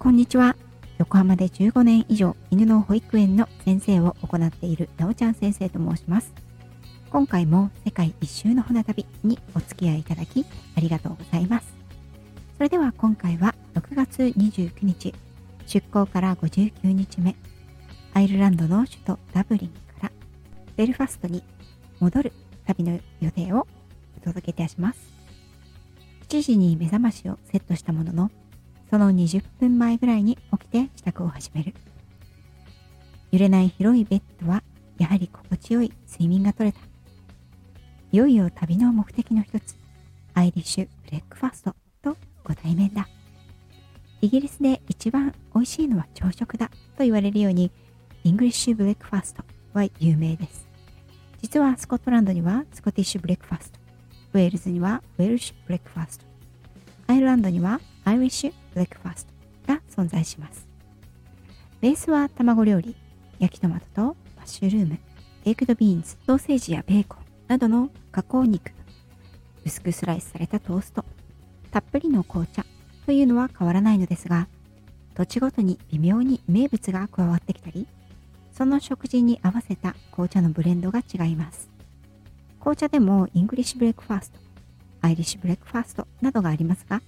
こんにちは。横浜で15年以上犬の保育園の先生を行っているなおちゃん先生と申します。今回も世界一周の船旅にお付き合いいただきありがとうございます。それでは今回は6月29日、出港から59日目、アイルランドの首都ダブリンからベルファストに戻る旅の予定をお届けいたします。7時に目覚ましをセットしたものの、その20分前ぐらいに起きて支度を始める。揺れない広いベッドはやはり心地よい睡眠が取れた。いよいよ旅の目的の一つ、アイリッシュブレックファーストとご対面だ。イギリスで一番美味しいのは朝食だと言われるように、イングリッシュブレックファーストは有名です。実はスコットランドにはスコティッシュブレックファースト、ウェールズにはウェルシュブレックファースト、アイルランドにはアイリッシュブレックファーストが存在します。ベースは卵料理、焼きトマトとマッシュルーム、ベイクドビーンズ、ソーセージやベーコンなどの加工肉、薄くスライスされたトースト、たっぷりの紅茶というのは変わらないのですが、土地ごとに微妙に名物が加わってきたり、その食事に合わせた紅茶のブレンドが違います。紅茶でもイングリッシュブレックファースト、アイリッシュブレックファーストなどがありますが、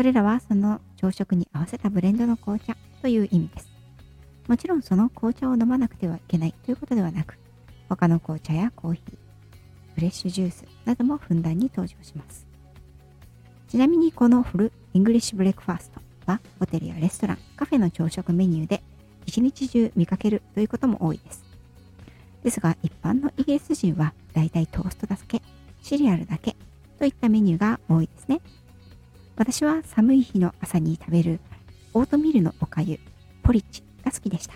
それらはその朝食に合わせたブレンドの紅茶という意味です。もちろんその紅茶を飲まなくてはいけないということではなく、他の紅茶やコーヒー、フレッシュジュースなどもふんだんに登場します。ちなみにこのフルイングリッシュブレックファーストはホテルやレストラン、カフェの朝食メニューで一日中見かけるということも多いです。ですが一般のイギリス人はだいたいトーストだけ、シリアルだけといったメニューが多いですね。私は寒い日の朝に食べるオートミールのおかゆ、ポリッジが好きでした。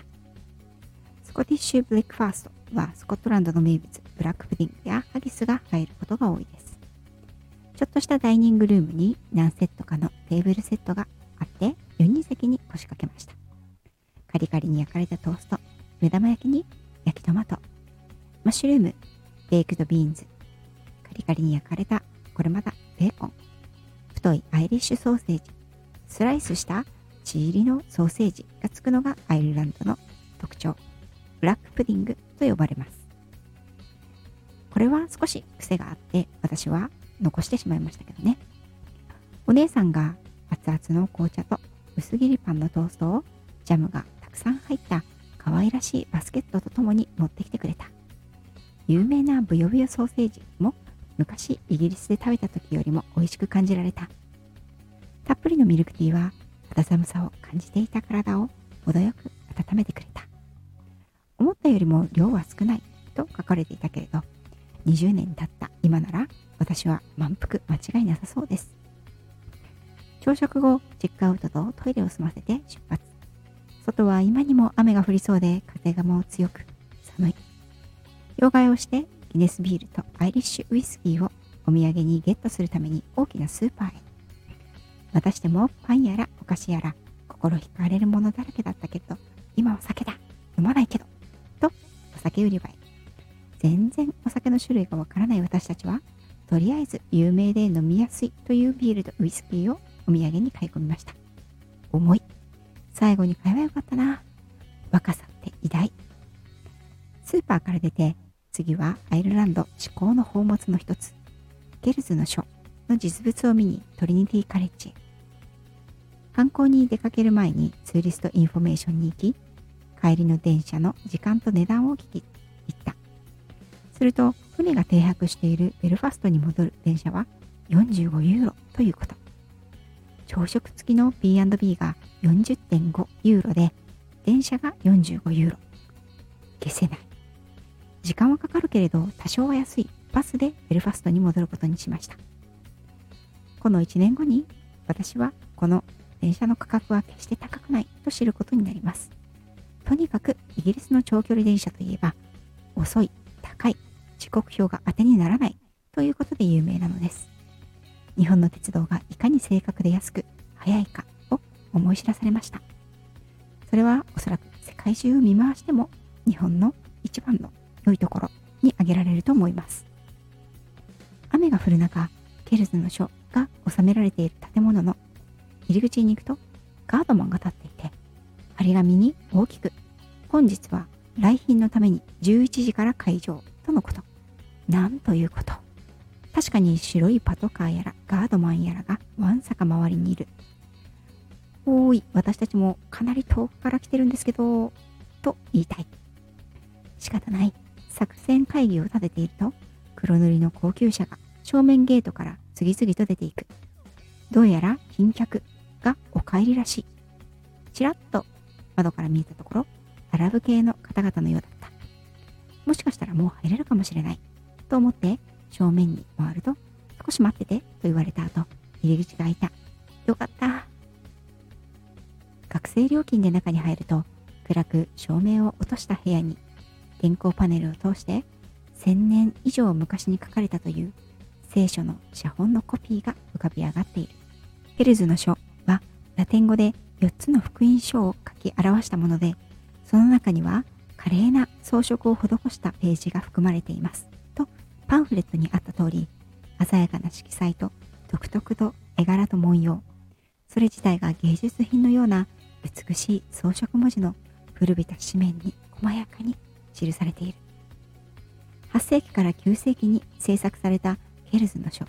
スコティッシュブレックファーストはスコットランドの名物、ブラックプディングやハギスが入ることが多いです。ちょっとしたダイニングルームに何セットかのテーブルセットがあって4人席に腰掛けました。カリカリに焼かれたトースト、目玉焼きに焼きトマト、マッシュルーム、ベイクドビーンズ、カリカリに焼かれたこれまたベーコン、太いアイリッシュソーセージ、スライスした血入りのソーセージがつくのがアイルランドの特徴、ブラックプディングと呼ばれます。これは少し癖があって私は残してしまいましたけどね。お姉さんが熱々の紅茶と薄切りパンのトーストをジャムがたくさん入った可愛らしいバスケットとともに持ってきてくれた。有名なブヨブヨソーセージも昔イギリスで食べた時よりも美味しく感じられた。たっぷりのミルクティーは肌寒さを感じていた体を程よく温めてくれた。思ったよりも量は少ないと書かれていたけれど、20年経った今なら私は満腹間違いなさそうです。朝食後、チェックアウトとトイレを済ませて出発。外は今にも雨が降りそうで風がもう強く寒い。両替をしてギネスビールとアイリッシュウイスキーをお土産にゲットするために大きなスーパーへ。またしてもパンやらお菓子やら心惹かれるものだらけだったけど、今は酒だ飲まないけどとお酒売り場へ。全然お酒の種類がわからない私たちは、とりあえず有名で飲みやすいというビールとウイスキーをお土産に買い込みました。重い。最後に買えばよかったな。若さって偉大。スーパーから出て、次はアイルランド至高の宝物の一つ、ゲルズの書の実物を見にトリニティカレッジへ。観光に出かける前にツーリストインフォメーションに行き、帰りの電車の時間と値段を聞き、行った。すると、船が停泊しているベルファストに戻る電車は45ユーロということ。朝食付きの B&B が40.5ユーロで、電車が45ユーロ。解せない。時間はかかるけれど、多少は安いバスでベルファストに戻ることにしました。この1年後に、私はこの電車の価格は決して高くないと知ることになります。とにかくイギリスの長距離電車といえば、遅い、高い、時刻表が当てにならないということで有名なのです。日本の鉄道がいかに正確で安く速いかを思い知らされました。それはおそらく世界中を見回しても日本の一番の良いところに挙げられると思います。雨が降る中、ケルズの書が収められている建物の入り口に行くとガードマンが立っていて、張り紙に大きく、本日は来賓のために11時から会場とのこと。なんということ。確かに白いパトカーやらガードマンやらがわんさか周りにいる。おーい、私たちもかなり遠くから来てるんですけど、と言いたい。仕方ない。作戦会議を立てていると、黒塗りの高級車が正面ゲートから次々と出ていく。どうやら賓客がお帰りらしい。ちらっと窓から見えたところ、アラブ系の方々のようだった。もしかしたらもう入れるかもしれない。と思って正面に回ると、少し待っててと言われた後、入り口が開いた。よかった。学生料金で中に入ると、暗く照明を落とした部屋に電光パネルを通して1000年以上昔に書かれたという聖書の写本のコピーが浮かび上がっている。ヘルズの書はラテン語で4つの福音書を書き表したもので、その中には華麗な装飾を施したページが含まれています。とパンフレットにあった通り、鮮やかな色彩と独特と絵柄と文様、それ自体が芸術品のような美しい装飾文字の古びた紙面に細やかに記されている。8世紀から9世紀に制作されたケルズの書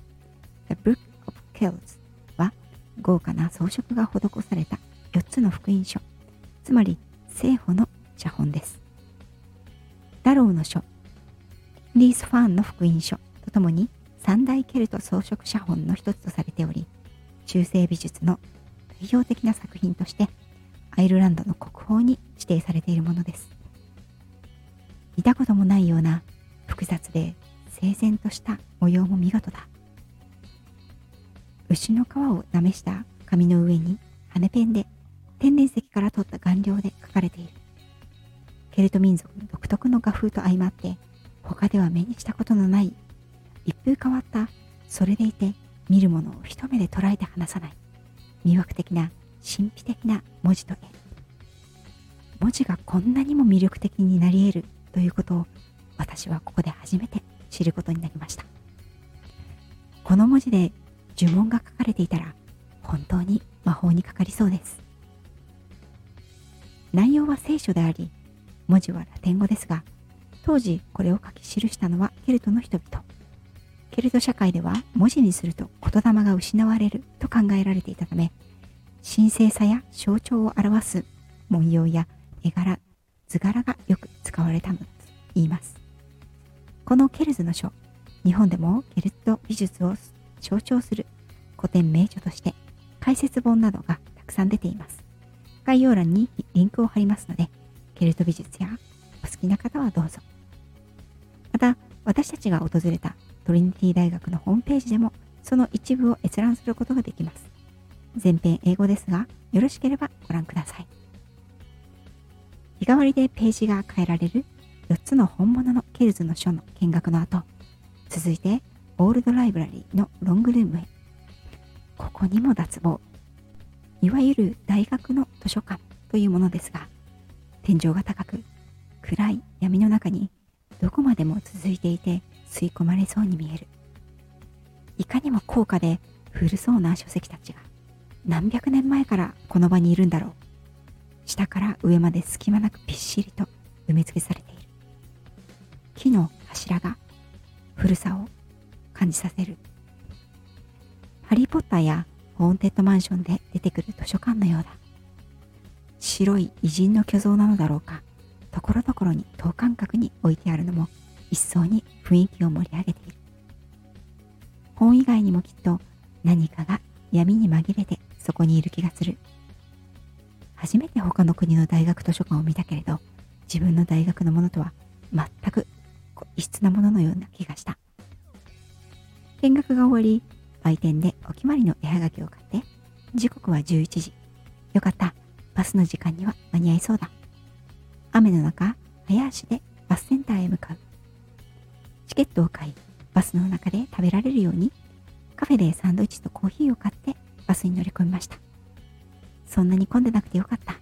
The Book of Kells は豪華な装飾が施された4つの福音書、つまり聖母の写本です。ダローの書、リース・ファーンの福音書とともに三大ケルト装飾写本の一つとされており、中世美術の代表的な作品としてアイルランドの国宝に指定されているものです。見たこともないような複雑で整然とした模様も見事だ。牛の皮をなめした紙の上に羽ペンで天然石から取った顔料で書かれている。ケルト民族の独特の画風と相まって他では目にしたことのない一風変わったそれでいて見るものを一目で捉えて離さない魅惑的な神秘的な文字と絵文字がこんなにも魅力的になり得るということを私はここで初めて知ることになりました。この文字で呪文が書かれていたら本当に魔法にかかりそうです。内容は聖書であり文字はラテン語ですが当時これを書き記したのはケルトの人々。ケルト社会では文字にすると言霊が失われると考えられていたため神聖さや象徴を表す文様や絵柄図柄がよく使われたのだと言います。このケルズの書日本でもケルト美術を象徴する古典名著として解説本などがたくさん出ています。概要欄にリンクを貼りますのでケルト美術やお好きな方はどうぞ。また私たちが訪れたトリニティ大学のホームページでもその一部を閲覧することができます。全編英語ですがよろしければご覧ください。日替わりでページが変えられる4つの本物のケルズの書の見学の後、続いてオールドライブラリーのロングルームへ。ここにも脱帽。いわゆる大学の図書館というものですが、天井が高く、暗い闇の中にどこまでも続いていて吸い込まれそうに見える。いかにも高価で古そうな書籍たちが何百年前からこの場にいるんだろう。下から上まで隙間なくびっしりと埋め付けされている。木の柱が古さを感じさせる。ハリー・ポッターやホーンテッドマンションで出てくる図書館のようだ。白い偉人の巨像なのだろうか。ところどころに等間隔に置いてあるのも一層に雰囲気を盛り上げている。本以外にもきっと何かが闇に紛れてそこにいる気がする。初めて他の国の大学図書館を見たけれど、自分の大学のものとは全く異質なもののような気がした。見学が終わり、売店でお決まりの絵はがきを買って、時刻は11時。よかった。バスの時間には間に合いそうだ。雨の中、早足でバスセンターへ向かう。チケットを買い、バスの中で食べられるように、カフェでサンドイッチとコーヒーを買ってバスに乗り込みました。そんなに混んでなくてよかった。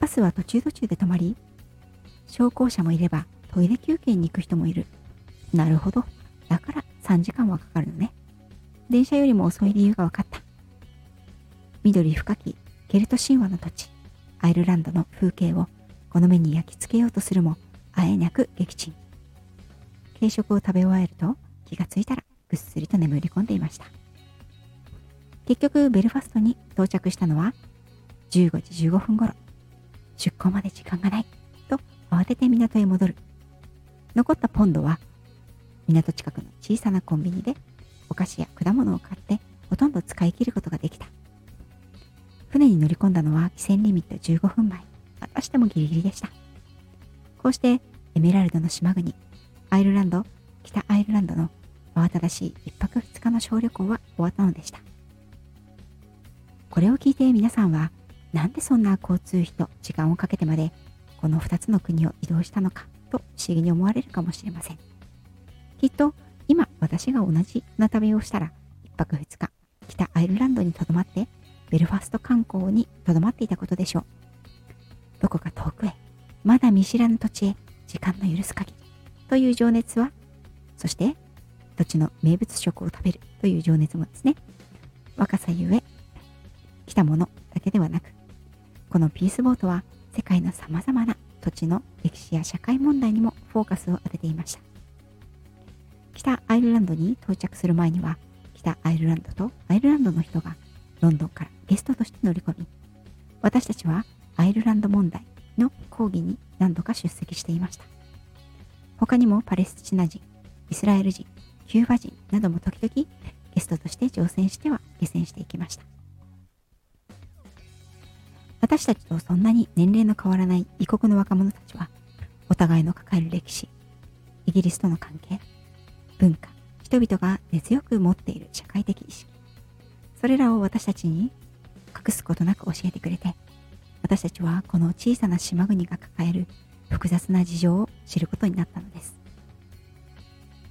バスは途中途中で止まり、昇降車もいればトイレ休憩に行く人もいる。なるほど。だから3時間はかかるのね。電車よりも遅い理由が分かった。緑深きケルト神話の土地、アイルランドの風景をこの目に焼き付けようとするも、あえなく撃沈。軽食を食べ終えると気がついたらぐっすりと眠り込んでいました。結局ベルファストに到着したのは15時15分頃。出港まで時間がないと慌てて港へ戻る。残ったポンドは港近くの小さなコンビニでお菓子や果物を買ってほとんど使い切ることができた。船に乗り込んだのは汽船リミット15分前。またしてもギリギリでした。こうしてエメラルドの島国、アイルランド、北アイルランドの慌ただしい一泊二日の小旅行は終わったのでした。これを聞いて皆さんはなんでそんな交通費と時間をかけてまでこの2つの国を移動したのかと不思議に思われるかもしれません。きっと今私が同じ船旅をしたら1泊2日北アイルランドにとどまってベルファスト観光にとどまっていたことでしょう。どこか遠くへまだ見知らぬ土地へ時間の許す限りという情熱はそして土地の名物食を食べるという情熱もですね若さゆえ来たものだけではなくこのピースボートは世界の様々な土地の歴史や社会問題にもフォーカスを当てていました。北アイルランドに到着する前には北アイルランドとアイルランドの人がロンドンからゲストとして乗り込み私たちはアイルランド問題の講義に何度か出席していました。他にもパレスチナ人イスラエル人キューバ人なども時々ゲストとして乗船しては下船していきました。私たちとそんなに年齢の変わらない異国の若者たちは、お互いの抱える歴史、イギリスとの関係、文化、人々が根強く持っている社会的意識、それらを私たちに隠すことなく教えてくれて、私たちはこの小さな島国が抱える複雑な事情を知ることになったのです。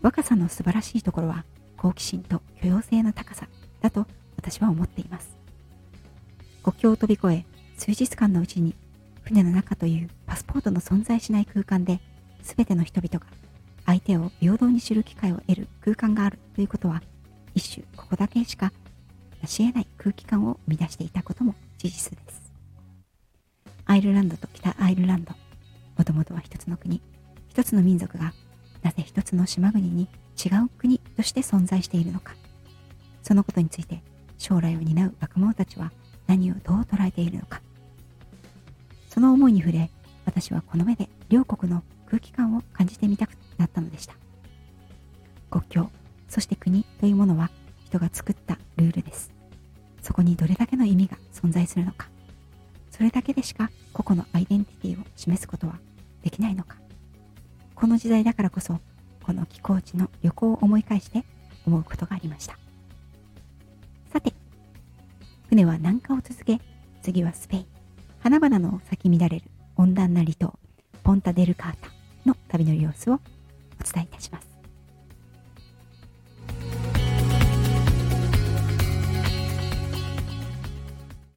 若さの素晴らしいところは好奇心と許容性の高さだと私は思っています。国境を飛び越え数日間のうちに船の中というパスポートの存在しない空間で全ての人々が相手を平等に知る機会を得る空間があるということは一種ここだけしか成し得ない空気感を生み出していたことも事実です。アイルランドと北アイルランド、もともとは一つの国、一つの民族がなぜ一つの島国に違う国として存在しているのか。そのことについて将来を担う若者たちは何をどう捉えているのか。その思いに触れ、私はこの目で両国の空気感を感じてみたくなったのでした。国境、そして国というものは人が作ったルールです。そこにどれだけの意味が存在するのか。それだけでしか個々のアイデンティティを示すことはできないのか。この時代だからこそ、この寄港地の旅行を思い返して思うことがありました。船は南下を続け、次はスペイン。花々の咲き乱れる温暖な離島、ポンタデルカータの旅の様子をお伝えいたします。